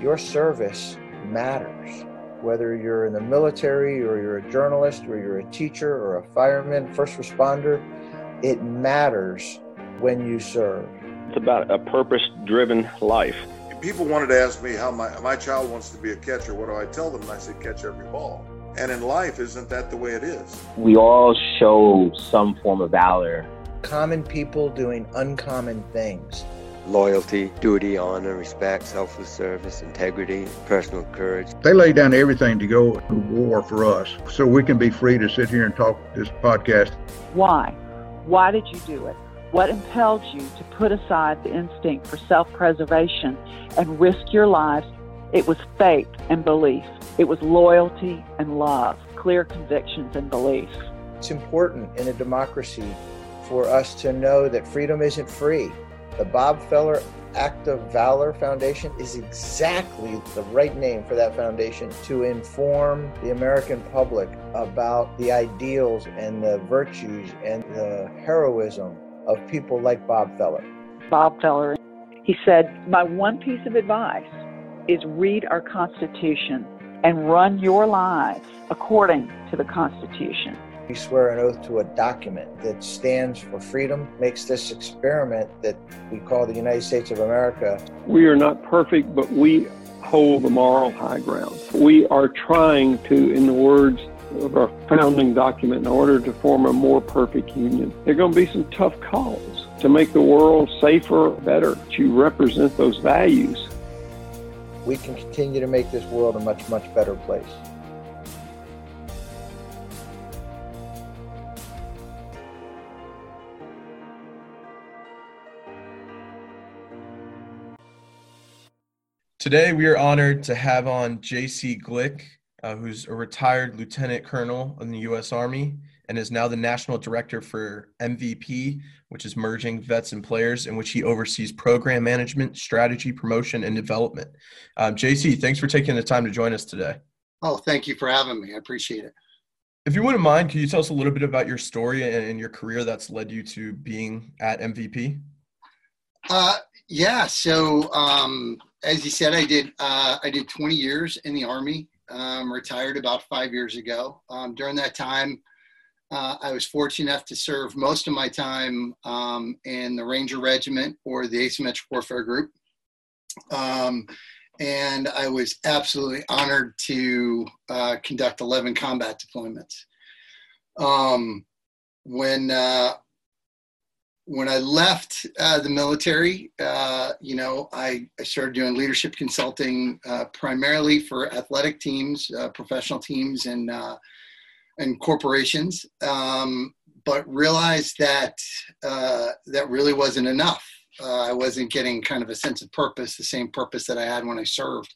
your service matters. Whether you're in the military or you're a journalist or you're a teacher or a fireman, first responder, it matters when you serve. It's about a purpose driven life. People wanted to ask me how my, my child wants to be a catcher. What do I tell them? And I said, catch every ball. And in life, isn't that the way it is? We all show some form of valor. Common people doing uncommon things. Loyalty, duty, honor, respect, selfless service, integrity, personal courage. They lay down everything to go to war for us so we can be free to sit here and talk this podcast. Why? Why did you do it? What impelled you to put aside the instinct for self preservation and risk your lives? It was faith and belief. It was loyalty and love, clear convictions and beliefs. It's important in a democracy for us to know that freedom isn't free. The Bob Feller Act of Valor Foundation is exactly the right name for that foundation to inform the American public about the ideals and the virtues and the heroism of people like Bob Feller. Bob Feller, he said, My one piece of advice is read our Constitution and run your lives according to the Constitution. We swear an oath to a document that stands for freedom, makes this experiment that we call the United States of America. We are not perfect, but we hold the moral high ground. We are trying to, in the words of our founding document, in order to form a more perfect union, there are going to be some tough calls to make the world safer, better, to represent those values. We can continue to make this world a much, much better place. Today, we are honored to have on J.C. Glick, uh, who's a retired lieutenant colonel in the U.S. Army and is now the national director for MVP, which is merging vets and players, in which he oversees program management, strategy, promotion, and development. Um, JC, thanks for taking the time to join us today. Oh, thank you for having me. I appreciate it. If you wouldn't mind, could you tell us a little bit about your story and your career that's led you to being at MVP? Uh, yeah. So, um, as you said, I did uh, I did 20 years in the Army. Um, retired about five years ago. Um, during that time, uh, I was fortunate enough to serve most of my time um, in the Ranger Regiment or the Asymmetric Warfare Group. Um, and I was absolutely honored to uh, conduct 11 combat deployments. Um, when uh, when I left uh, the military, uh, you know, I, I, started doing leadership consulting uh, primarily for athletic teams, uh, professional teams, and uh, and corporations. Um, but realized that uh, that really wasn't enough. I wasn't getting kind of a sense of purpose, the same purpose that I had when I served.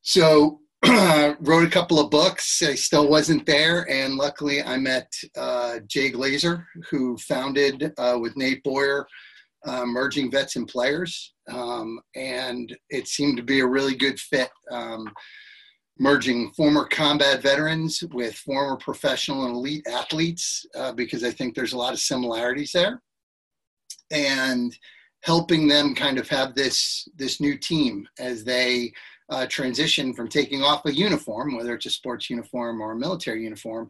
So wrote a couple of books. I still wasn't there, and luckily I met uh, Jay Glazer, who founded uh, with Nate Boyer, uh, Merging Vets and Players, um, and it seemed to be a really good fit. Um, merging former combat veterans with former professional and elite athletes, uh, because I think there's a lot of similarities there, and helping them kind of have this this new team as they uh, transition from taking off a uniform, whether it's a sports uniform or a military uniform,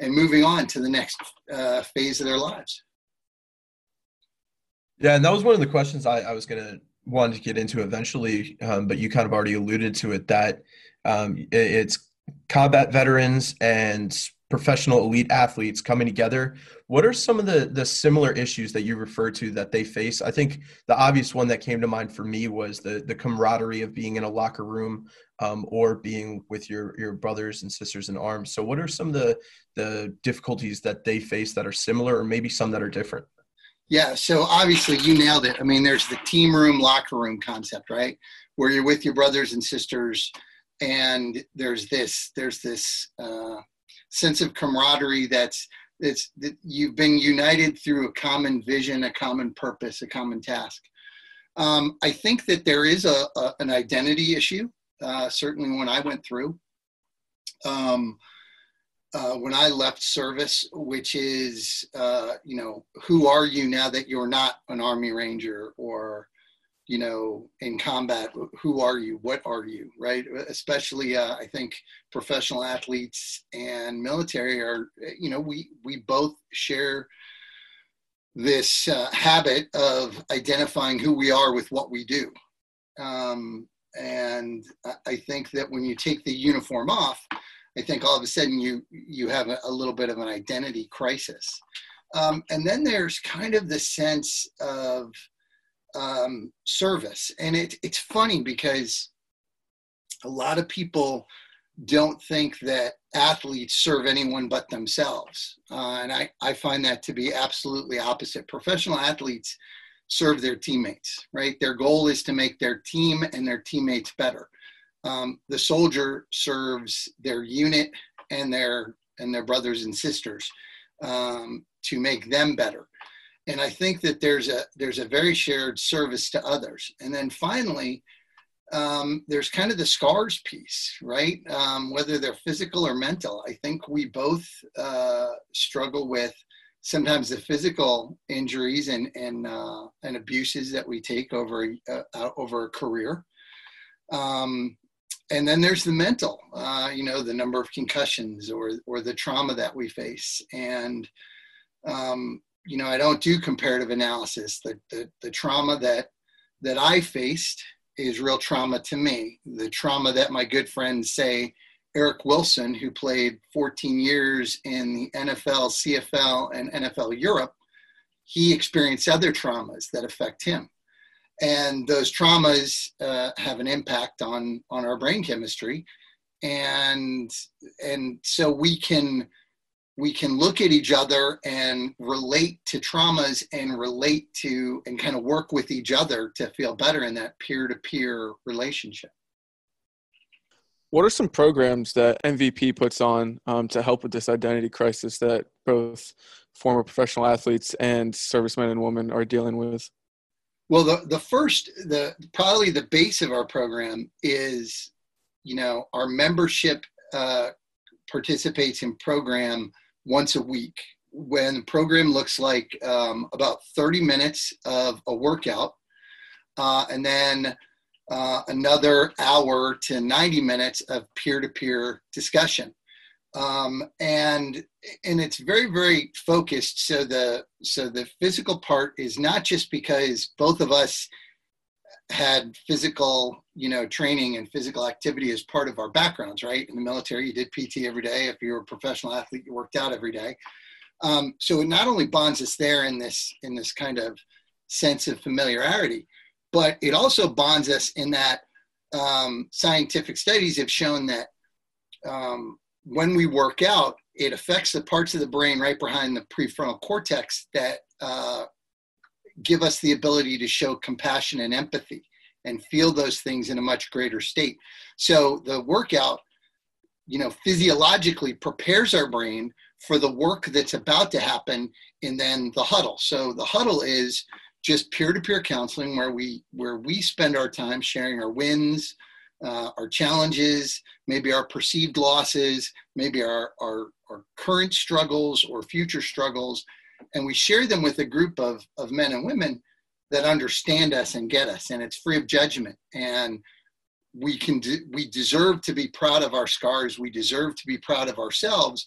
and moving on to the next uh, phase of their lives. Yeah, and that was one of the questions I, I was going to want to get into eventually, um, but you kind of already alluded to it that um, it, it's combat veterans and professional elite athletes coming together. What are some of the the similar issues that you refer to that they face? I think the obvious one that came to mind for me was the the camaraderie of being in a locker room um, or being with your your brothers and sisters in arms. So what are some of the the difficulties that they face that are similar or maybe some that are different? Yeah so obviously you nailed it. I mean there's the team room locker room concept right? Where you're with your brothers and sisters and there's this there's this uh, sense of camaraderie that's it's that you've been united through a common vision, a common purpose, a common task. Um, I think that there is a, a an identity issue. Uh, certainly, when I went through, um, uh, when I left service, which is, uh, you know, who are you now that you're not an Army Ranger or you know, in combat, who are you? What are you? Right? Especially, uh, I think professional athletes and military are, you know, we we both share this uh, habit of identifying who we are with what we do. Um, and I think that when you take the uniform off, I think all of a sudden you you have a, little bit of an identity crisis. Um, and then there's kind of the sense of um, service. And it, it's funny because a lot of people don't think that athletes serve anyone but themselves. Uh, and I, I find that to be absolutely opposite. Professional athletes serve their teammates, right? Their goal is to make their team and their teammates better. Um, the soldier serves their unit and their and their brothers and sisters um, to make them better and I think that there's a there's a very shared service to others. And then finally, um, there's kind of the scars piece, right? Um, whether they're physical or mental. I think we both uh, struggle with sometimes the physical injuries and and uh, and abuses that we take over uh, over a career. Um, and then there's the mental, uh, you know, the number of concussions or or the trauma that we face, and um, you know, I don't do comparative analysis. The, the, the trauma that, that I faced is real trauma to me. The trauma that my good friends say, Eric Wilson, who played 14 years in the NFL, CFL, and NFL Europe, he experienced other traumas that affect him. And those traumas uh, have an impact on, on our brain chemistry. And, and so we can we can look at each other and relate to traumas and relate to and kind of work with each other to feel better in that peer-to-peer relationship. What are some programs that mvp puts on um, to help with this identity crisis that both former professional athletes and servicemen and women are dealing with? Well the, the first the probably the base of our program is you know our membership uh, participates in program once a week. When the program looks like um, about 30 minutes of a workout uh, and then uh, another hour to 90 minutes of peer-to-peer discussion. Um, and and it's very very focused so the so the physical part is not just because both of us had physical you know training and physical activity as part of our backgrounds right? In the military you did pt every day. If you were a professional athlete you worked out every day. Um, so it not only bonds us there in this in this kind of sense of familiarity but it also bonds us in that um, scientific studies have shown that um, when we work out it affects the parts of the brain right behind the prefrontal cortex that uh, give us the ability to show compassion and empathy and feel those things in a much greater state. So the workout, you know, physiologically prepares our brain for the work that's about to happen and then the huddle. So the huddle is just peer-to-peer counseling where we where we spend our time sharing our wins, uh, our challenges, maybe our perceived losses, maybe our, our, our current struggles or future struggles, and we share them with a group of, of men and women that understand us and get us and it's free of judgment. And we can de- we deserve to be proud of our scars. We deserve to be proud of ourselves.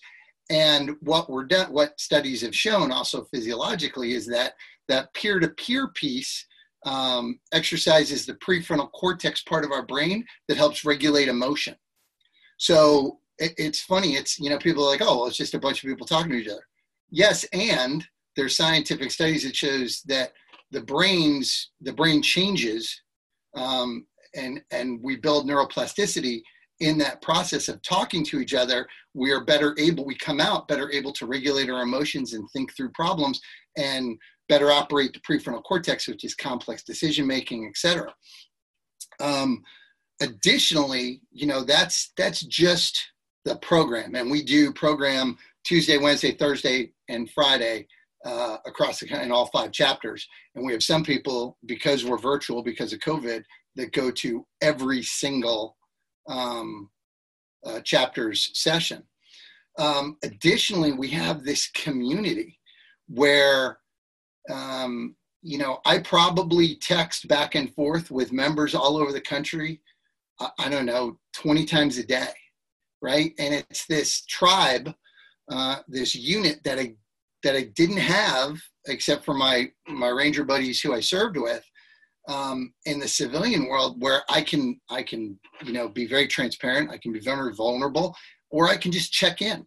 And what we're done what studies have shown also physiologically is that that peer-to-peer piece um, exercises the prefrontal cortex part of our brain that helps regulate emotion. So it, it's funny it's you know people are like oh well it's just a bunch of people talking to each other yes, and there's scientific studies that shows that the brains the brain changes um, and and we build neuroplasticity in that process of talking to each other. We are better able we come out better able to regulate our emotions and think through problems and better operate the prefrontal cortex which is complex decision making etc um, additionally you know that's that's just the program and we do program tuesday wednesday thursday and Friday uh, across the in all five chapters. And we have some people because we're virtual because of COVID that go to every single um, uh, chapters session. Um, additionally, we have this community where um, you know, I probably text back and forth with members all over the country. I, I don't know, 20 times a day, right? And it's this tribe, uh, this unit that I that I didn't have except for my my ranger buddies who I served with um, in the civilian world, where I can I can you know be very transparent, I can be very vulnerable, or I can just check in.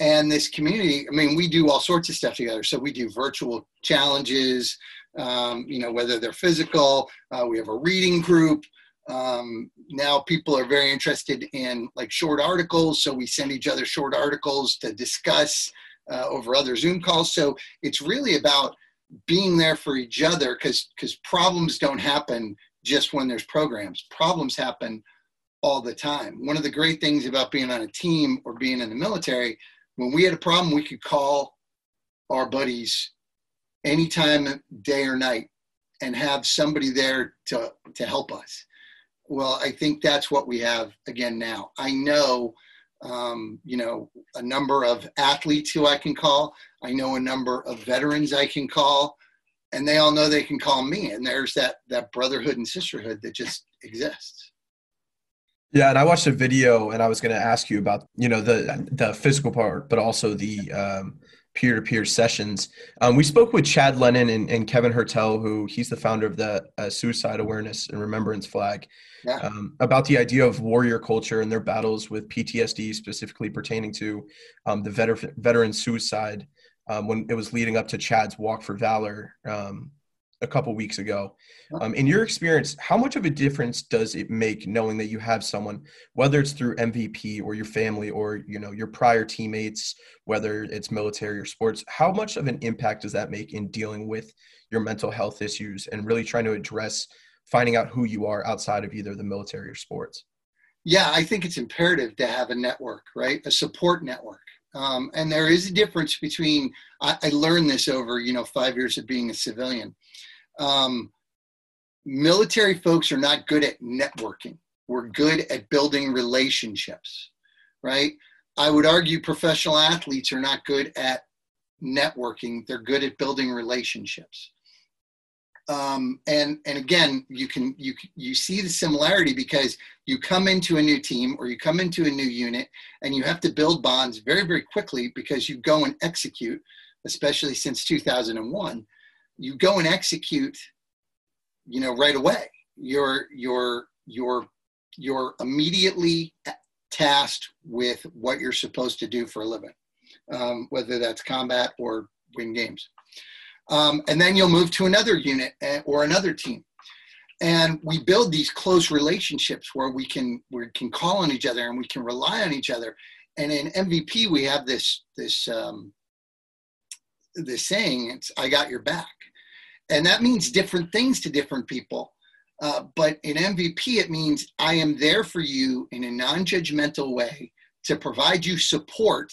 And this community i mean we do all sorts of stuff together. So we do virtual challenges um, you know whether they're physical uh, we have a reading group um, now people are very interested in like short articles so we send each other short articles to discuss uh, over other zoom calls. So it's really about being there for each other because because problems don't happen just when there's programs. Problems happen all the time. One of the great things about being on a team or being in the military when we had a problem, we could call our buddies anytime, day or night, and have somebody there to, to help us. Well, I think that's what we have again now. I know, um, you know, a number of athletes who I can call. I know a number of veterans I can call, and they all know they can call me. And there's that that brotherhood and sisterhood that just exists. Yeah, and I watched a video, and I was going to ask you about you know the the physical part, but also the um, peer-to-peer sessions. Um, we spoke with Chad Lennon and, and, Kevin Hertel, who he's the founder of the uh, Suicide Awareness and Remembrance Flag, yeah. um, about the idea of warrior culture and their battles with PTSD, specifically pertaining to um, the veteran veteran suicide um, when it was leading up to Chad's Walk for Valor um, a couple weeks ago. Um, in your experience, how much of a difference does it make knowing that you have someone, whether it's through MVP or your family or you know your prior teammates, whether it's military or sports, how much of an impact does that make in dealing with your mental health issues and really trying to address finding out who you are outside of either the military or sports? Yeah, I think it's imperative to have a network, right? A support network. Um, and there is a difference between I, I learned this over you know five years of being a civilian um, military folks are not good at networking. We're good at building relationships, right? I would argue professional athletes are not good at networking. They're good at building relationships. Um, and and again, you can you you see the similarity because you come into a new team or you come into a new unit and you have to build bonds very very quickly because you go and execute, especially since 2001 you go and execute you know right away. You're you're you're you're immediately tasked with what you're supposed to do for a living um, whether that's combat or win games. Um, and then you'll move to another unit eh, or another team. And we build these close relationships where we can we can call on each other and we can rely on each other. And in mvp we have this this um, this saying it's i got your back and that means different things to different people. Uh, but in MVP, it means I am there for you in a non judgmental way to provide you support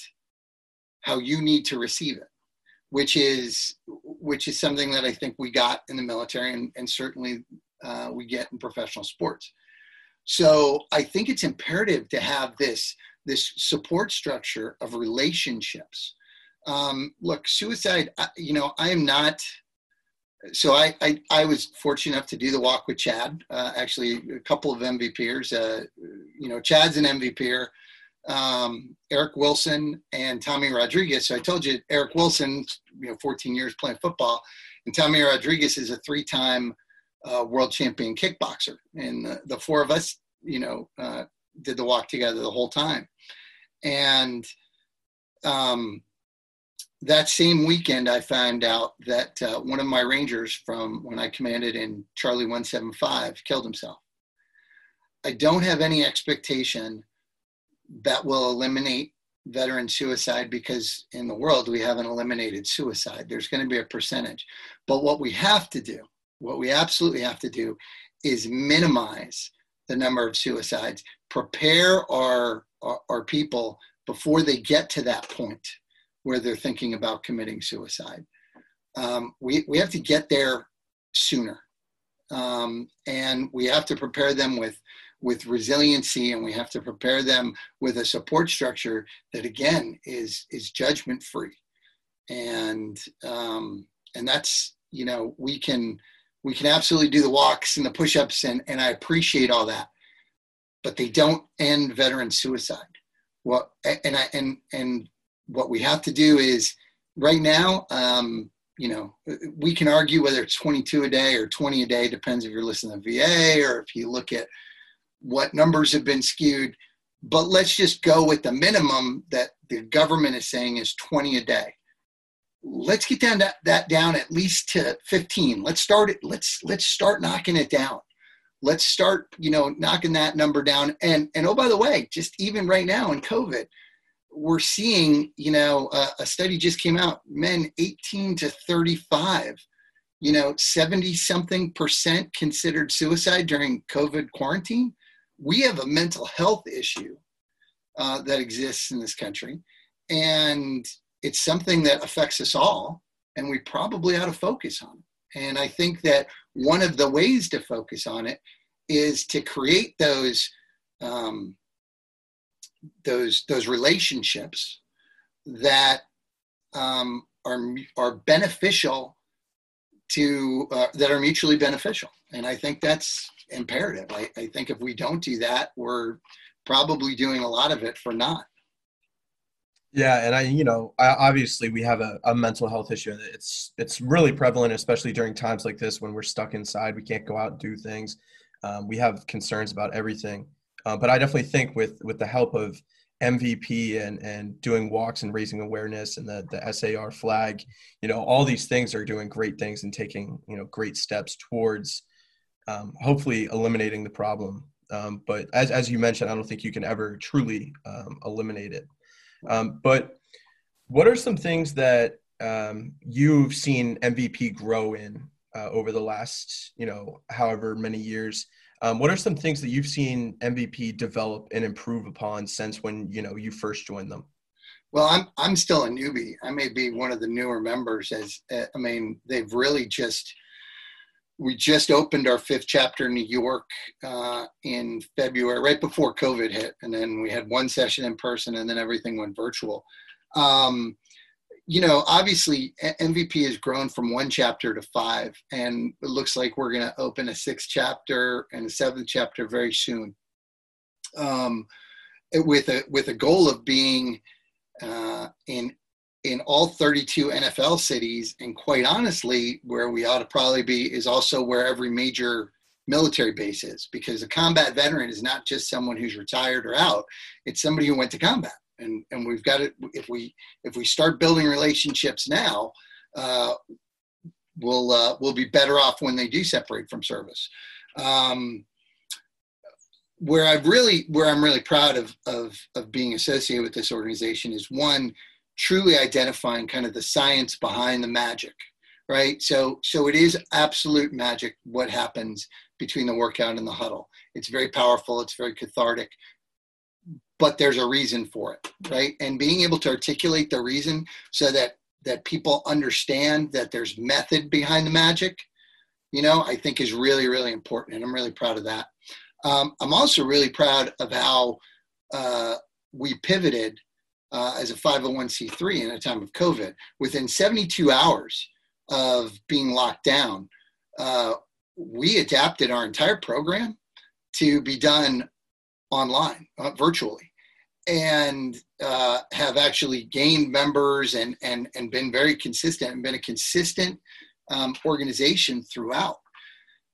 how you need to receive it, which is which is something that I think we got in the military and, and certainly uh, we get in professional sports. So I think it's imperative to have this this support structure of relationships. Um, look, suicide. You know, I am not so I, I, I was fortunate enough to do the walk with Chad. Uh, actually, a couple of MVPers. Uh, you know, Chad's an MVPer. Um, Eric Wilson and Tommy Rodriguez. So I told you, Eric Wilson, you know, 14 years playing football, and Tommy Rodriguez is a three-time uh, world champion kickboxer. And the, the, four of us, you know, uh, did the walk together the whole time. And um, that same weekend, I found out that uh, one of my Rangers from when I commanded in Charlie 175 killed himself. I don't have any expectation that will eliminate veteran suicide because in the world we haven't eliminated suicide. There's going to be a percentage. But what we have to do, what we absolutely have to do, is minimize the number of suicides, prepare our, our, our people before they get to that point where they're thinking about committing suicide. Um, we, we have to get there sooner. Um, and we have to prepare them with, with resiliency and we have to prepare them with a support structure that again is, is judgment free. And, um, and that's, you know, we can we can absolutely do the walks and the push-ups and, and I appreciate all that. But they don't end veteran suicide. Well, and I and and what we have to do is right now, um, you know, we can argue whether it's 22 a day or 20 a day, depends if you're listening to VA or if you look at what numbers have been skewed. But let's just go with the minimum that the government is saying is 20 a day. Let's get down that, that down at least to 15. Let's start it. Let's let's start knocking it down. Let's start, you know, knocking that number down. And and oh by the way, just even right now in COVID, we're seeing, you know, uh, a study just came out, men 18 to 35, you know, 70 something percent considered suicide during COVID quarantine. We have a mental health issue uh, that exists in this country. And it's something that affects us all, and we probably ought to focus on it. And I think that one of the ways to focus on it is to create those um, those those relationships that um, are are beneficial to uh, that are mutually beneficial and i think that's imperative I, I think if we don't do that we're probably doing a lot of it for not yeah, and I, you know, I, obviously we have a, a mental health issue. It's it's really prevalent, especially during times like this when we're stuck inside. We can't go out and do things. Um, we have concerns about everything. Uh, but I definitely think with with the help of MVP and and doing walks and raising awareness and the the SAR flag, you know, all these things are doing great things and taking you know great steps towards um, hopefully eliminating the problem. Um, but as as you mentioned, I don't think you can ever truly um, eliminate it. Um, but what are some things that um, you've seen MVP grow in uh, over the last you know however many years? Um, what are some things that you've seen MVP develop and improve upon since when you know you first joined them? Well, I'm I'm still a newbie. I may be one of the newer members. As uh, I mean, they've really just we just opened our fifth chapter in New York uh, in February, right before COVID hit, and then we had one session in person, and then everything went virtual. Um, you know, obviously MVP has grown from one chapter to five, and it looks like we're going to open a sixth chapter and a seventh chapter very soon. Um, with a with a goal of being uh, in in all 32 NFL cities, and quite honestly, where we ought to probably be is also where every major military base is, because a combat veteran is not just someone who's retired or out; it's somebody who went to combat and and we've got it. If we if we start building relationships now, uh, we'll uh, we'll be better off when they do separate from service. Um, where I've really where I'm really proud of of of being associated with this organization is one truly identifying kind of the science behind the magic right so so it is absolute magic what happens between the workout and the huddle it's very powerful it's very cathartic but there's a reason for it right? And being able to articulate the reason so that that people understand that there's method behind the magic you know i think is really really important and i'm really proud of that. Um, i'm also really proud of how uh, we pivoted uh, as a 501c3 in a time of covid. Within 72 hours of being locked down uh, we adapted our entire program to be done online uh, virtually and uh, have actually gained members and, and, and been very consistent and been a consistent um, organization throughout.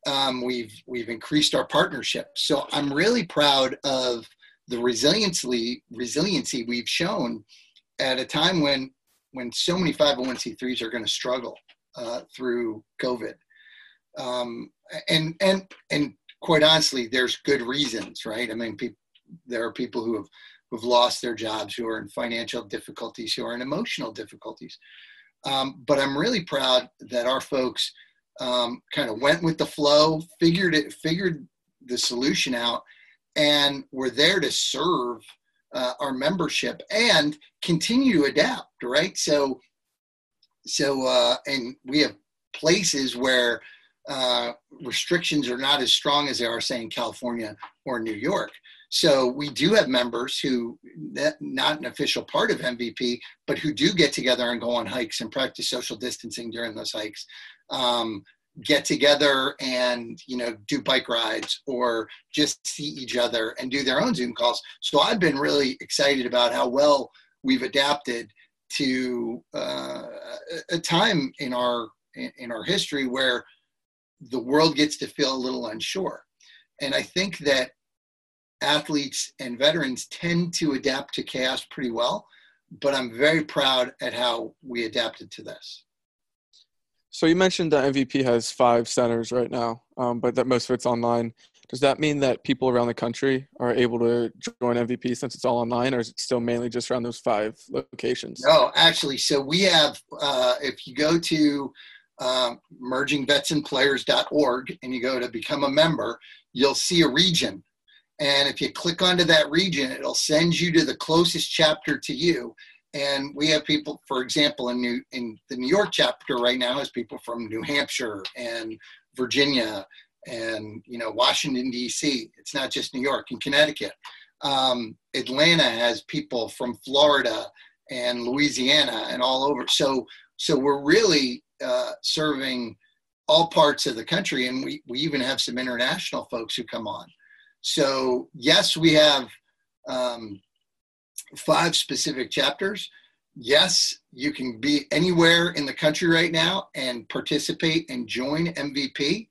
Um, we've, we've increased our partnership. So I'm really proud of the resiliency, resiliency we've shown at a time when, when so many 501c3s are going to struggle uh, through COVID. Um, and, and, and quite honestly, there's good reasons, right? I mean, there are people who have who've lost their jobs, who are in financial difficulties, who are in emotional difficulties. Um, but I'm really proud that our folks um, kind of went with the flow, figured it, figured the solution out, and were there to serve uh, our membership and continue to adapt. Right. So, so uh, and we have places where uh, restrictions are not as strong as they are, say, in California or New York. So we do have members who, not an official part of MVP, but who do get together and go on hikes and practice social distancing during those hikes. Um, get together and you know do bike rides or just see each other and do their own zoom calls so i've been really excited about how well we've adapted to uh, a time in our in our history where the world gets to feel a little unsure and i think that athletes and veterans tend to adapt to chaos pretty well but i'm very proud at how we adapted to this so you mentioned that MVP has five centers right now, um, but that most of it's online. Does that mean that people around the country are able to join MVP since it's all online, or is it still mainly just around those five locations? No, actually, so we have. Uh, if you go to uh, mergingvetsandplayers.org and you go to become a member, you'll see a region, and if you click onto that region, it'll send you to the closest chapter to you, and we have people, for example, in New in the New York chapter right now has people from New Hampshire and Virginia and you know Washington D.C. It's not just New York and Connecticut. Um, Atlanta has people from Florida and Louisiana and all over. So so we're really uh, serving all parts of the country, and we we even have some international folks who come on. So yes, we have um, five specific chapters. Yes, you can be anywhere in the country right now and participate and join MVP.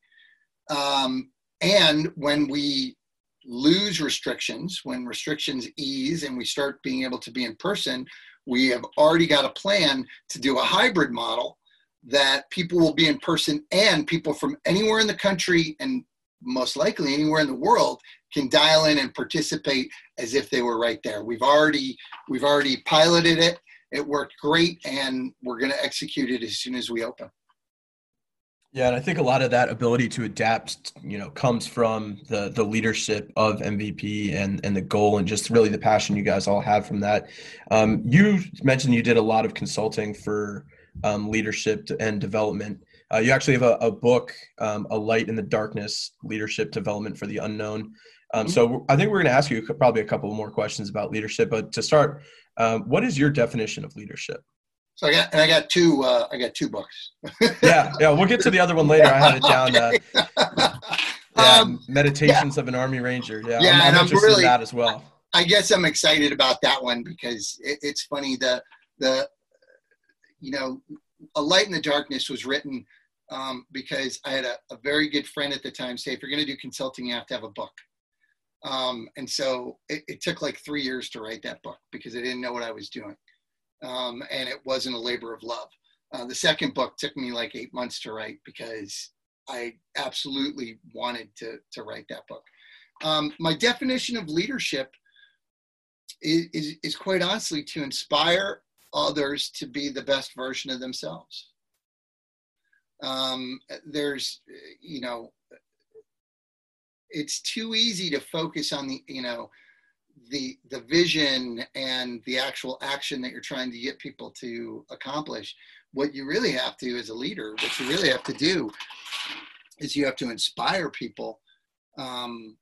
Um, and when we lose restrictions, when restrictions ease and we start being able to be in person, we have already got a plan to do a hybrid model that people will be in person and people from anywhere in the country and most likely anywhere in the world can dial in and participate as if they were right there. We've already we've already piloted it. It worked great, and we're going to execute it as soon as we open. Yeah, and I think a lot of that ability to adapt, you know, comes from the the leadership of MVP and and the goal and just really the passion you guys all have from that. Um, you mentioned you did a lot of consulting for um, leadership and development. Uh, you actually have a, a book, um, A Light in the Darkness Leadership Development for the Unknown. Um, mm-hmm. so I think we're going to ask you probably a couple more questions about leadership. But to start, um, what is your definition of leadership? So I got and I got two uh, I got two books. yeah, yeah, we'll get to the other one later. I had it down. Uh, yeah, um, Meditations yeah. of an Army Ranger. Yeah, yeah, I'm, I'm and I'm really, in that as well. I guess I'm excited about that one because it, it's funny. The the you know, a light in the darkness was written um, because I had a, a, very good friend at the time say, if you're going to do consulting, you have to have a book. Um, and so it, it, took like three years to write that book because I didn't know what I was doing. Um, and it wasn't a labor of love. Uh, the second book took me like eight months to write because I absolutely wanted to, to write that book. Um, my definition of leadership is, is, is quite honestly to inspire others to be the best version of themselves. Um, there's, you know, it's too easy to focus on the, you know, the the vision and the actual action that you're trying to get people to accomplish. What you really have to, as a leader, what you really have to do is you have to inspire people um,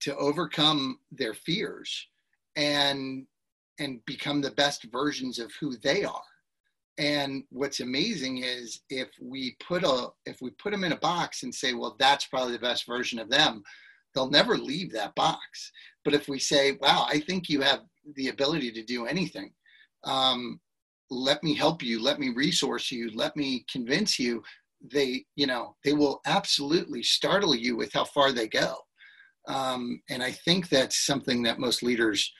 to overcome their fears and and become the best versions of who they are and what's amazing is if we put a if we put them in a box and say well that's probably the best version of them they'll never leave that box. But if we say wow i think you have the ability to do anything um, let me help you let me resource you let me convince you they you know they will absolutely startle you with how far they go. Um, and i think that's something that most leaders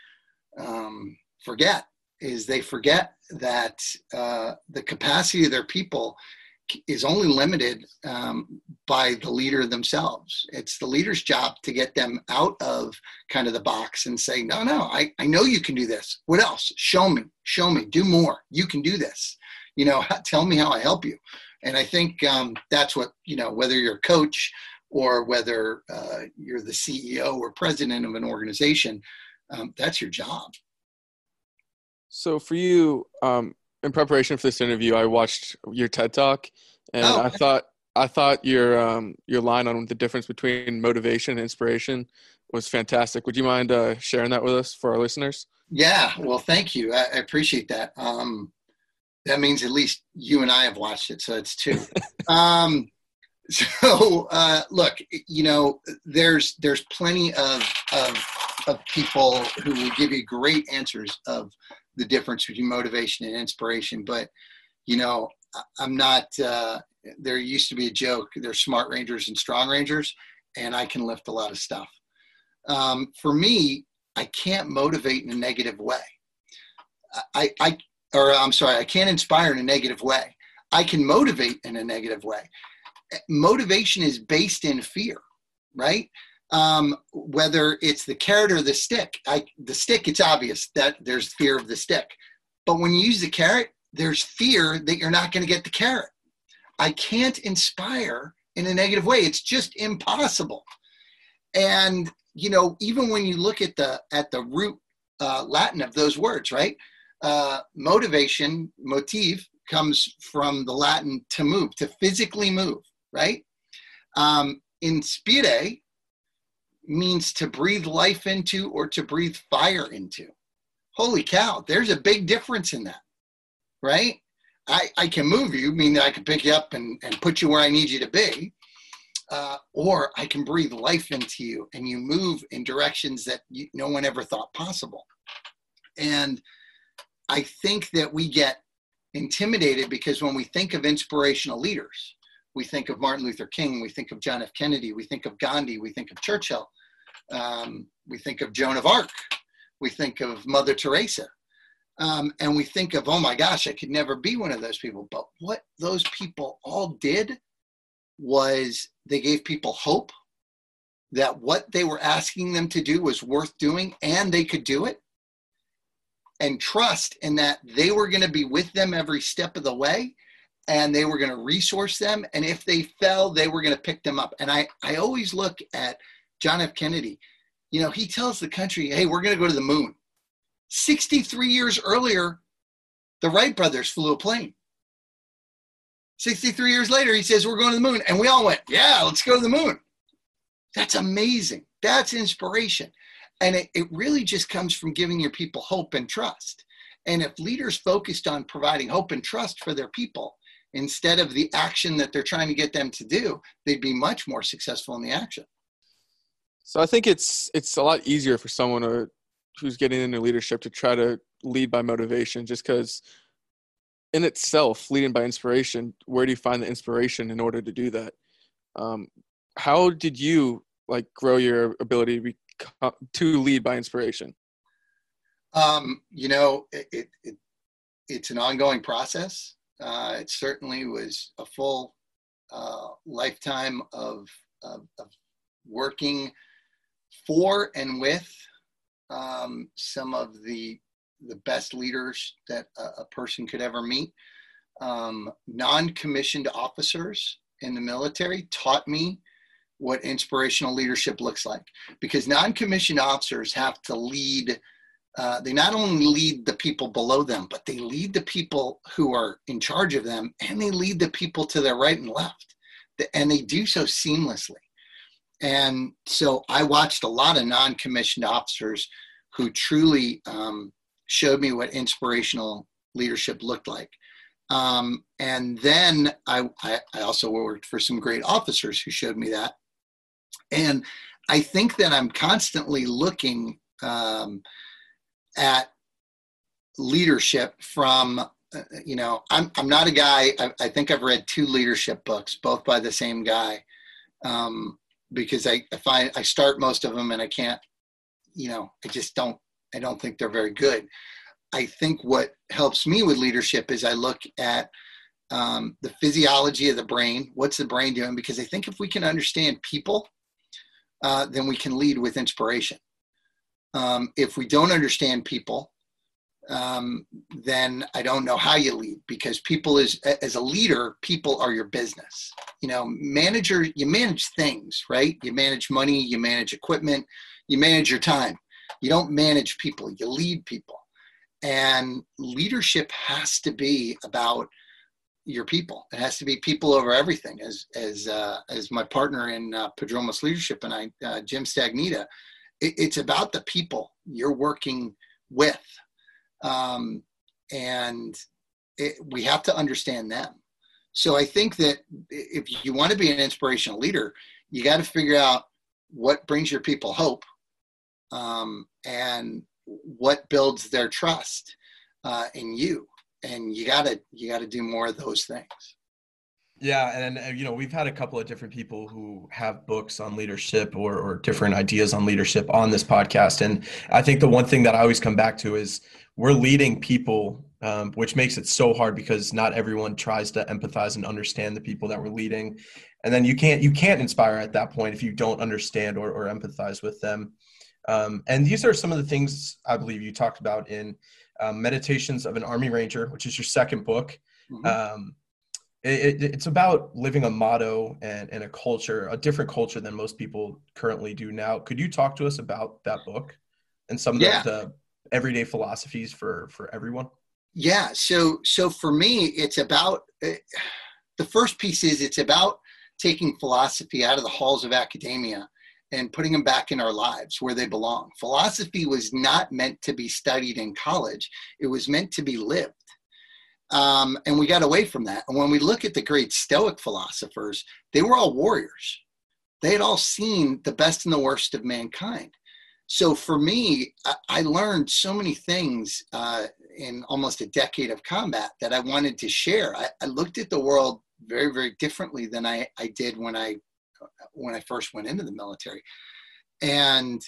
um, forget is they forget that uh, the capacity of their people is only limited um, by the leader themselves. It's the leader's job to get them out of kind of the box and say, no, no, I, I know you can do this. What else? Show me, show me, do more. You can do this. You know, tell me how I help you. And I think um, that's what, you know, whether you're a coach or whether uh, you're the CEO or president of an organization, um, that's your job. So for you, um, in preparation for this interview, I watched your TED Talk, and oh. I thought I thought your um, your line on the difference between motivation and inspiration was fantastic. Would you mind uh, sharing that with us for our listeners? Yeah, well, thank you. I, I appreciate that. Um, that means at least you and I have watched it, so it's two. um, so uh, look, you know, there's there's plenty of, of of people who will give you great answers of the difference between motivation and inspiration, but you know, I'm not. Uh, there used to be a joke. There's smart rangers and strong rangers, and I can lift a lot of stuff. Um, for me, I can't motivate in a negative way. I, I, or I'm sorry, I can't inspire in a negative way. I can motivate in a negative way. Motivation is based in fear, right? Um, whether it's the carrot or the stick. I, the stick, it's obvious that there's fear of the stick. But when you use the carrot, there's fear that you're not going to get the carrot. I can't inspire in a negative way. It's just impossible. And you know, even when you look at the at the root uh, Latin of those words, right? Uh, motivation, motive, comes from the Latin to move, to physically move, right? Um, inspire means to breathe life into or to breathe fire into. Holy cow, there's a big difference in that, right? I, I can move you, meaning I can pick you up and, and put you where I need you to be. Uh, or I can breathe life into you and you move in directions that you, no one ever thought possible. And I think that we get intimidated because when we think of inspirational leaders, we think of Martin Luther King, we think of John F. Kennedy, we think of Gandhi, we think of Churchill, um, we think of Joan of Arc, we think of Mother Teresa. Um, and we think of, oh my gosh, I could never be one of those people. But what those people all did was they gave people hope that what they were asking them to do was worth doing and they could do it and trust in that they were going to be with them every step of the way and they were going to resource them and if they fell they were going to pick them up and i i always look at john f kennedy you know he tells the country hey we're going to go to the moon 63 years earlier the wright brothers flew a plane 63 years later, he says, We're going to the moon. And we all went, Yeah, let's go to the moon. That's amazing. That's inspiration. And it, it really just comes from giving your people hope and trust. And if leaders focused on providing hope and trust for their people instead of the action that they're trying to get them to do, they'd be much more successful in the action. So I think it's it's a lot easier for someone to, who's getting into leadership to try to lead by motivation, just because in itself leading by inspiration where do you find the inspiration in order to do that? Um, how did you like grow your ability to, become, to lead by inspiration? Um, you know it, it, it, it's an ongoing process uh, it certainly was a full uh, lifetime of, of, of, working for and with um, some of the the best leaders that a, a person could ever meet. Um, non commissioned officers in the military taught me what inspirational leadership looks like because non commissioned officers have to lead. Uh, they not only lead the people below them, but they lead the people who are in charge of them and they lead the people to their right and left. And they do so seamlessly. And so I watched a lot of non commissioned officers who truly um, showed me what inspirational leadership looked like. Um, and then I, I, I also worked for some great officers who showed me that. And I think that I'm constantly looking um, at leadership from, uh, you know, I'm, I'm not a guy, I, I, think I've read two leadership books, both by the same guy, um, because I, I find I start most of them and I can't, you know, I just don't I don't think they're very good. I think what helps me with leadership is I look at um, the physiology of the brain. What's the brain doing? Because I think if we can understand people, uh, then we can lead with inspiration. Um, if we don't understand people, um, then I don't know how you lead because people is as a leader, people are your business. You know, manager, you manage things, right? You manage money, you manage equipment, you manage your time. You don't manage people, you lead people. And leadership has to be about your people. It has to be people over everything. As as uh, as my partner in uh, Padromos Leadership and I, uh, Jim Stagnitta, it, it's about the people you're working with, um, and it, we have to understand them. So I think that if you want to be an inspirational leader, you got to figure out what brings your people hope, um, and what builds their trust uh, in you. And you gotta you gotta do more of those things yeah and you know we've had a couple of different people who have books on leadership or, or different ideas on leadership on this podcast and i think the one thing that i always come back to is we're leading people um, which makes it so hard because not everyone tries to empathize and understand the people that we're leading and then you can't you can't inspire at that point if you don't understand or, or empathize with them um, and these are some of the things i believe you talked about in um, Meditations of an Army Ranger, which is your second book. Mm-hmm. It, it, it's about living a motto and, and a culture, a different culture than most people currently do now. Could you talk to us about that book and some of yeah. the, the everyday philosophies for for everyone? Yeah. So so for me, it's about uh, the first piece is it's about taking philosophy out of the halls of academia and putting them back in our lives where they belong. Philosophy was not meant to be studied in college, it was meant to be lived. Um, and we got away from that. And when we look at the great Stoic philosophers, they were all warriors. They had all seen the best and the worst of mankind. So for me, I, I learned so many things uh, in almost a decade of combat that I wanted to share. I, I looked at the world very, very differently than I, I did when I when I first went into the military, and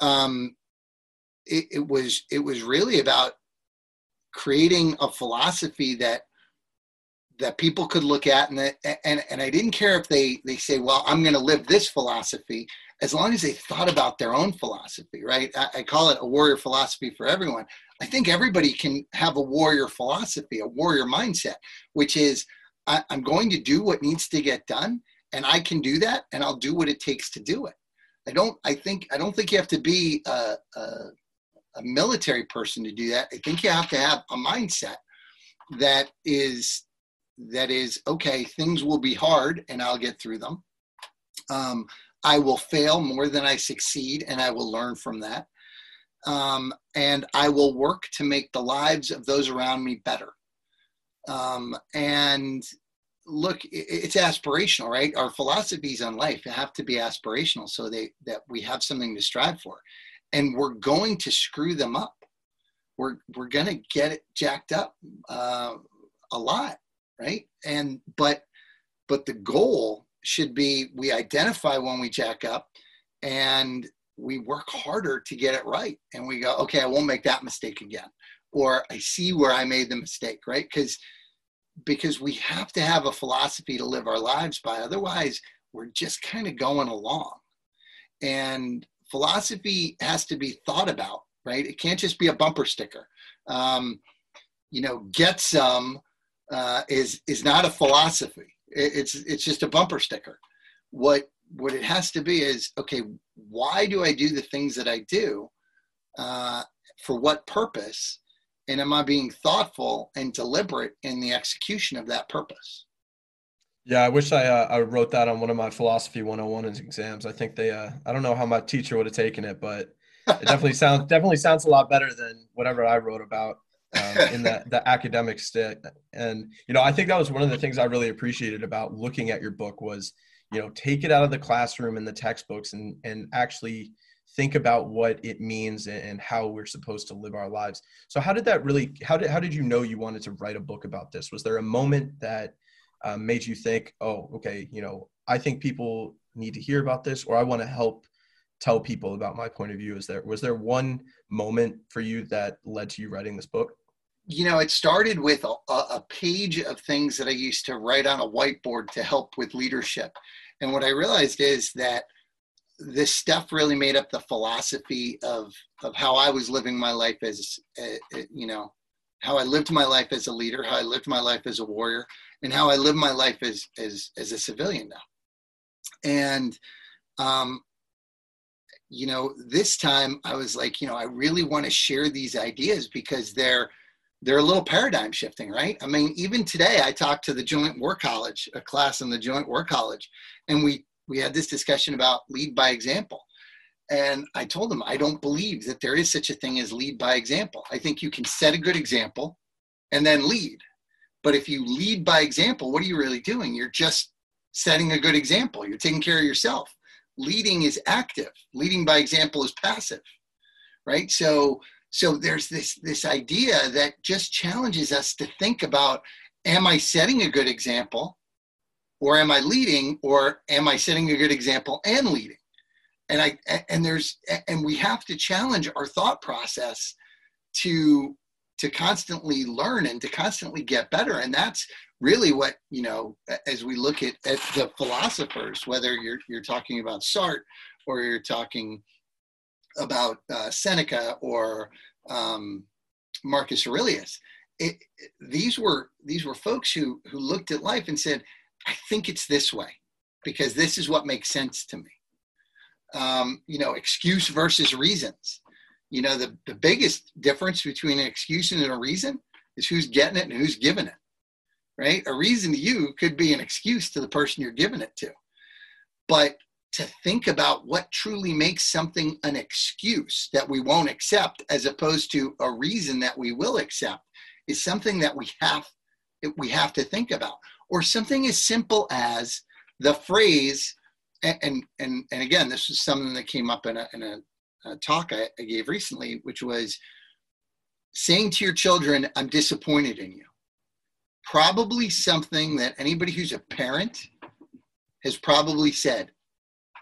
um, it, it was it was really about creating a philosophy that that people could look at and that, and and I didn't care if they they say well I'm going to live this philosophy as long as they thought about their own philosophy right I, I, call it a warrior philosophy for everyone I think everybody can have a warrior philosophy a warrior mindset which is I, I'm going to do what needs to get done and I can do that, and I'll do what it takes to do it. I don't. I think. I don't think you have to be a, a, a military person to do that. I think you have to have a mindset that is that is okay. Things will be hard, and I'll get through them. Um, I will fail more than I succeed, and I will learn from that. Um, and I will work to make the lives of those around me better. Um, and look it's aspirational right our philosophies on life have to be aspirational so they that we have something to strive for and we're going to screw them up we're we're going to get it jacked up uh, a lot right and but but the goal should be we identify when we jack up and we work harder to get it right and we go okay i won't make that mistake again or i see where i made the mistake right because because we have to have a philosophy to live our lives by. Otherwise, we're just kind of going along. And philosophy has to be thought about, right? It can't just be a bumper sticker. Um, you know, get some uh, is is not a philosophy. It's it's just a bumper sticker. What what it has to be is okay. Why do I do the things that I do? Uh, for what purpose? and am i being thoughtful and deliberate in the execution of that purpose yeah i wish i uh, i wrote that on one of my philosophy 101 exams i think they uh, i don't know how my teacher would have taken it but it definitely sounds definitely sounds a lot better than whatever i wrote about um, in that the academic stick and you know i think that was one of the things i really appreciated about looking at your book was you know take it out of the classroom and the textbooks and and actually think about what it means and how we're supposed to live our lives. So how did that really how did how did you know you wanted to write a book about this? Was there a moment that um, made you think, oh, okay, you know, I think people need to hear about this, or I want to help tell people about my point of view? Is there was there one moment for you that led to you writing this book? You know, it started with a, a page of things that I used to write on a whiteboard to help with leadership. And what I realized is that this stuff really made up the philosophy of of how I was living my life as uh, you know how I lived my life as a leader, how I lived my life as a warrior, and how I live my life as as as a civilian now. And um, you know, this time I was like, you know, I really want to share these ideas because they're they're a little paradigm shifting, right? I mean, even today, I talked to the Joint War College, a class in the Joint War College, and we we had this discussion about lead by example. And I told them I don't believe that there is such a thing as lead by example. I think you can set a good example and then lead. But if you lead by example, what are you really doing? You're just setting a good example. You're taking care of yourself. Leading is active. Leading by example is passive. Right? So so there's this this idea that just challenges us to think about am I setting a good example or am I leading or am I setting a good example and leading? And I and there's and we have to challenge our thought process to to constantly learn and to constantly get better. And that's really what you know as we look at, at the philosophers whether you're you're talking about sartre or you're talking about uh, seneca or um, marcus aurelius it, these were these were folks who who looked at life and said i think it's this way because this is what makes sense to me um, you know excuse versus reasons. You know the, the biggest difference between an excuse and a reason is who's getting it and who's giving it right? A reason to you could be an excuse to the person you're giving it to. But to think about what truly makes something an excuse that we won't accept as opposed to a reason that we will accept is something that we have we have to think about. Or something as simple as the phrase and and and, again this is something that came up in a, in a uh, talk I, I gave recently, which was saying to your children, I'm disappointed in you. Probably something that anybody who's a parent has probably said.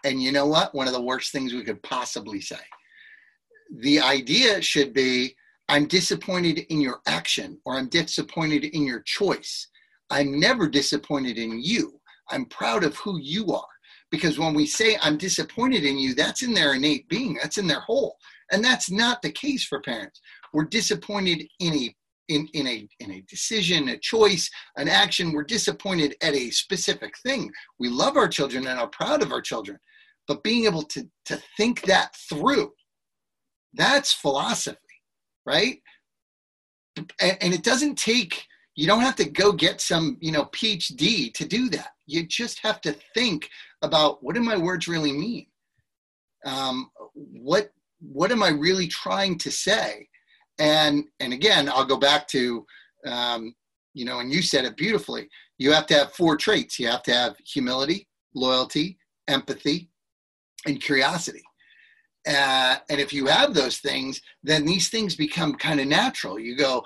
And you know what? One of the worst things we could possibly say. The idea should be I'm disappointed in your action or I'm disappointed in your choice. I'm never disappointed in you. I'm proud of who you are because when we say i'm disappointed in you that's in their innate being that's in their whole. And that's not the case for parents. We're disappointed in a in, in a in a decision a choice an action. We're disappointed at a specific thing. We love our children and are proud of our children. But being able to to think that through that's philosophy right? And, and it doesn't take you don't have to go get some you know phd to do that you just have to think about what do my words really mean? Um, what what am I really trying to say? And and again, I'll go back to um, you know, and you said it beautifully. You have to have four traits. You have to have humility, loyalty, empathy, and curiosity. Uh, and if you have those things, then these things become kind of natural. You go,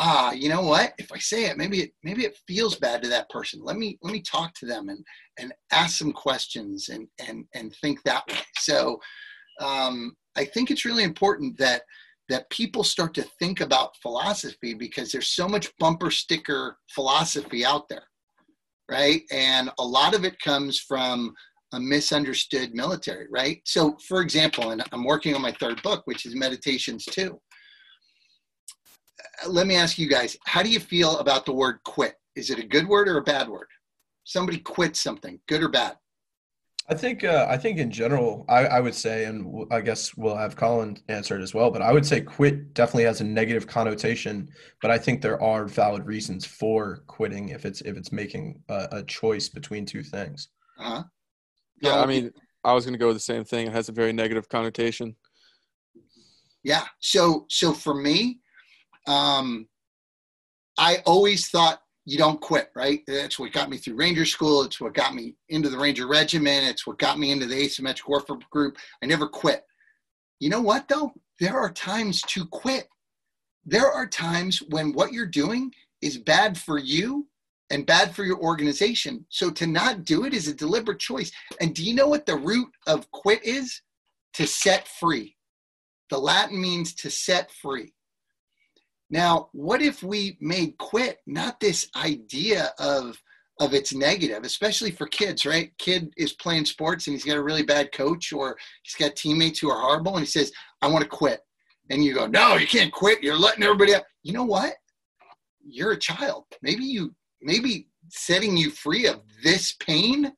ah, you know what? If I say it, maybe it maybe it feels bad to that person. Let me let me talk to them and and ask some questions and and and think that way. So um, I think it's really important that that people start to think about philosophy because there's so much bumper sticker philosophy out there, right? And a lot of it comes from a misunderstood military, right? So, for example, and I'm working on my third book, which is Meditations 2 let me ask you guys how do you feel about the word quit? Is it a good word or a bad word? Somebody quit something good or bad. I think uh, i think in general I, I would say and i guess we'll have colin answer it as well but i would say quit definitely has a negative connotation but i think there are valid reasons for quitting if it's if it's making a, a choice between two things. Uh-huh. yeah i mean i was going to go with the same thing. It has a very negative connotation. Yeah. So so for me um, I always thought you don't quit, right? That's what got me through Ranger School. It's what got me into the Ranger Regiment. It's what got me into the asymmetric warfare group. I never quit. You know what, though? There are times to quit. There are times when what you're doing is bad for you and bad for your organization. So to not do it is a deliberate choice. And do you know what the root of quit is? To set free. The Latin means to set free. Now, what if we made quit not this idea of of its negative, especially for kids, right? Kid is playing sports and he's got a really bad coach or he's got teammates who are horrible and he says, I want to quit. And you go, No, you can't quit. You're letting everybody up. You know what? You're a child. Maybe you maybe setting you free of this pain,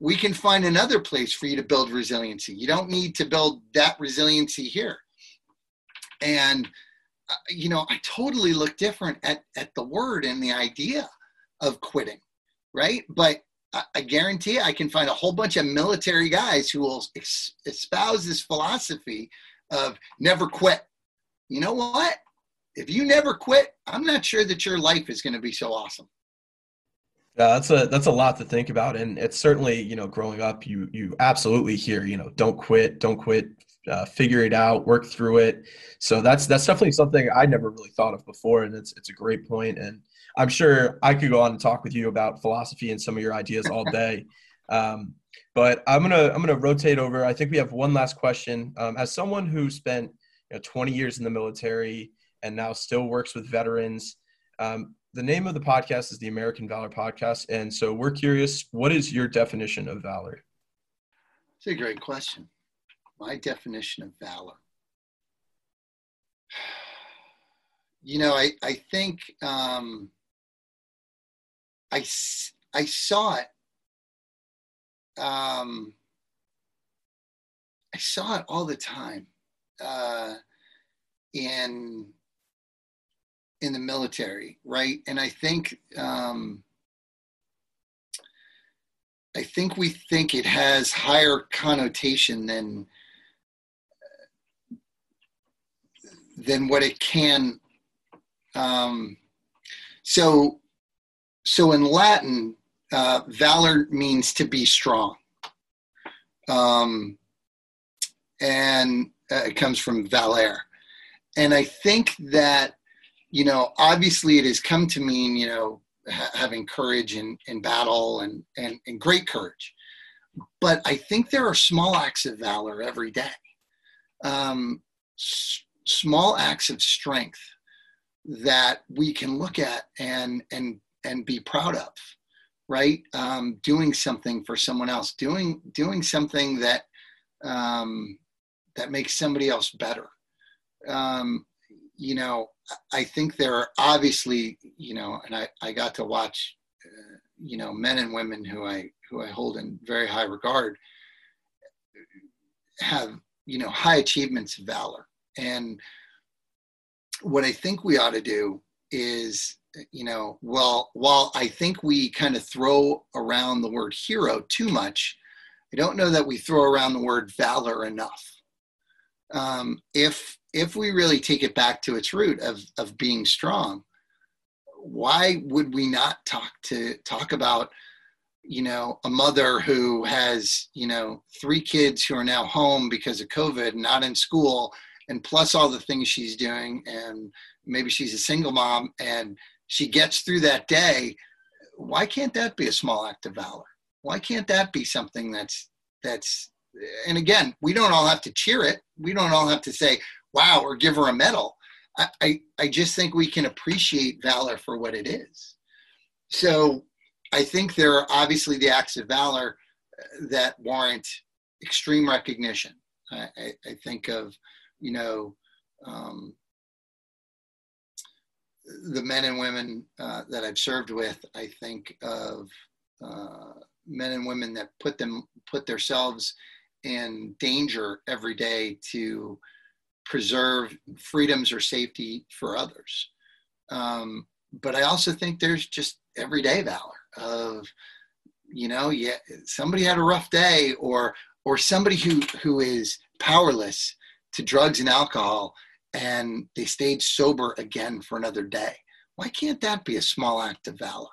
we can find another place for you to build resiliency. You don't need to build that resiliency here. And Uh, you know, I totally look different at, at the word and the idea of quitting, right? But I, I guarantee I can find a whole bunch of military guys who will ex- espouse this philosophy of never quit. You know what? If you never quit, I'm not sure that your life is going to be so awesome. Yeah, that's a that's a lot to think about, and it's certainly you know growing up, you you absolutely hear you know don't quit, don't quit, uh, figure it out, work through it. So that's that's definitely something I never really thought of before, and it's it's a great point. And I'm sure I could go on and talk with you about philosophy and some of your ideas all day. Um, but I'm gonna I'm gonna rotate over. I think we have one last question. Um, as someone who spent you know 20 years in the military and now still works with veterans, um, the name of the podcast is the American Valor Podcast, and so we're curious, what is your definition of valor? It's a great question. My definition of valor. You know, I I think um, I I saw it. Um, I saw it all the time uh, in in the military, right? And I think um, I think we think it has higher connotation than than what it can. Um, so, so in Latin, uh, valor means to be strong, um, and uh, it comes from valer. And I think that you know, obviously it has come to mean, you know, ha- having courage in, in battle and, and, and great courage. But I think there are small acts of valor every day, um, small acts of strength that we can look at and, and, and be proud of, right? Um, doing something for someone else, doing, doing something that, um, that makes somebody else better. Um, you know, I think there are obviously, you know, and I, I got to watch, uh, you know, men and women who I who I hold in very high regard have, you know, high achievements of valor. And what I think we ought to do is, you know, well, while I think we kind of throw around the word hero too much, I don't know that we throw around the word valor enough. Um, if if we really take it back to its root of of being strong, why would we not talk to talk about you know a mother who has you know three kids who are now home because of covid not in school and plus all the things she's doing and maybe she's a single mom and she gets through that day why can't that be a small act of valor why can't that be something that's that's and again we don't all have to cheer it we don't all have to say wow or give her a medal I, I, I just think we can appreciate valor for what it is. So I think there are obviously the acts of valor uh, that warrant extreme recognition. I, I, I think of, you know, um, the men and women uh, that I've served with. I think of uh, men and women that put them put themselves in danger every day to preserve freedoms or safety for others. Um, but I also think there's just everyday valor of, you know, yeah, somebody had a rough day or or somebody who who is powerless to drugs and alcohol and they stayed sober again for another day. Why can't that be a small act of valor?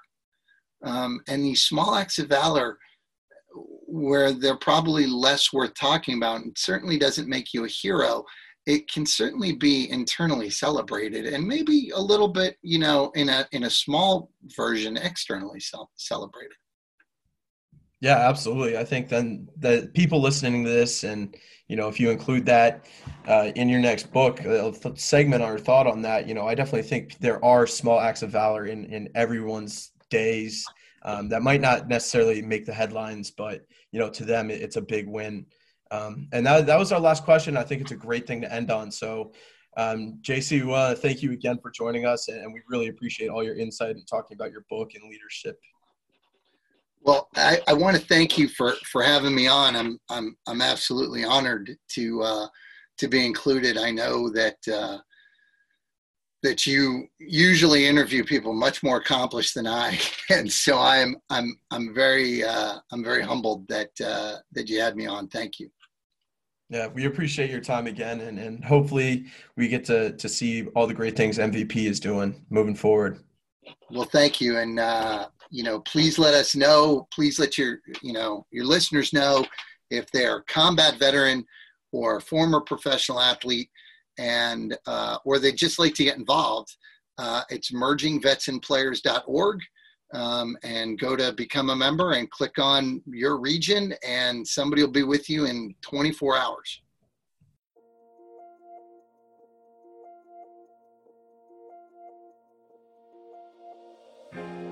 Um, and these small acts of valor, where they're probably less worth talking about, and certainly doesn't make you a hero, it can certainly be internally celebrated and maybe a little bit you know in a in a small version externally celebrated yeah absolutely i think then the people listening to this and you know if you include that uh, in your next book a segment or thought on that you know i definitely think there are small acts of valor in in everyone's days um, that might not necessarily make the headlines but you know to them it's a big win um, and that, that was our last question. I think it's a great thing to end on. So, um, JC, thank you again for joining us, and we really appreciate all your insight and talking about your book and leadership. Well, I, I want to thank you for, for having me on. I'm I'm I'm absolutely honored to uh, to be included. I know that uh, that you usually interview people much more accomplished than I, and so I'm I'm I'm very uh, I'm very humbled that uh, that you had me on. Thank you. Yeah, we appreciate your time again, and, and hopefully we get to to see all the great things MVP is doing moving forward. Well, thank you, and uh, you know, please let us know. Please let your you know your listeners know if they're combat veteran or former professional athlete, and uh, or they just like to get involved. Uh, it's mergingvetsandplayers.org um, and go to become a member and click on your region, and somebody will be with you in 24 hours. Thank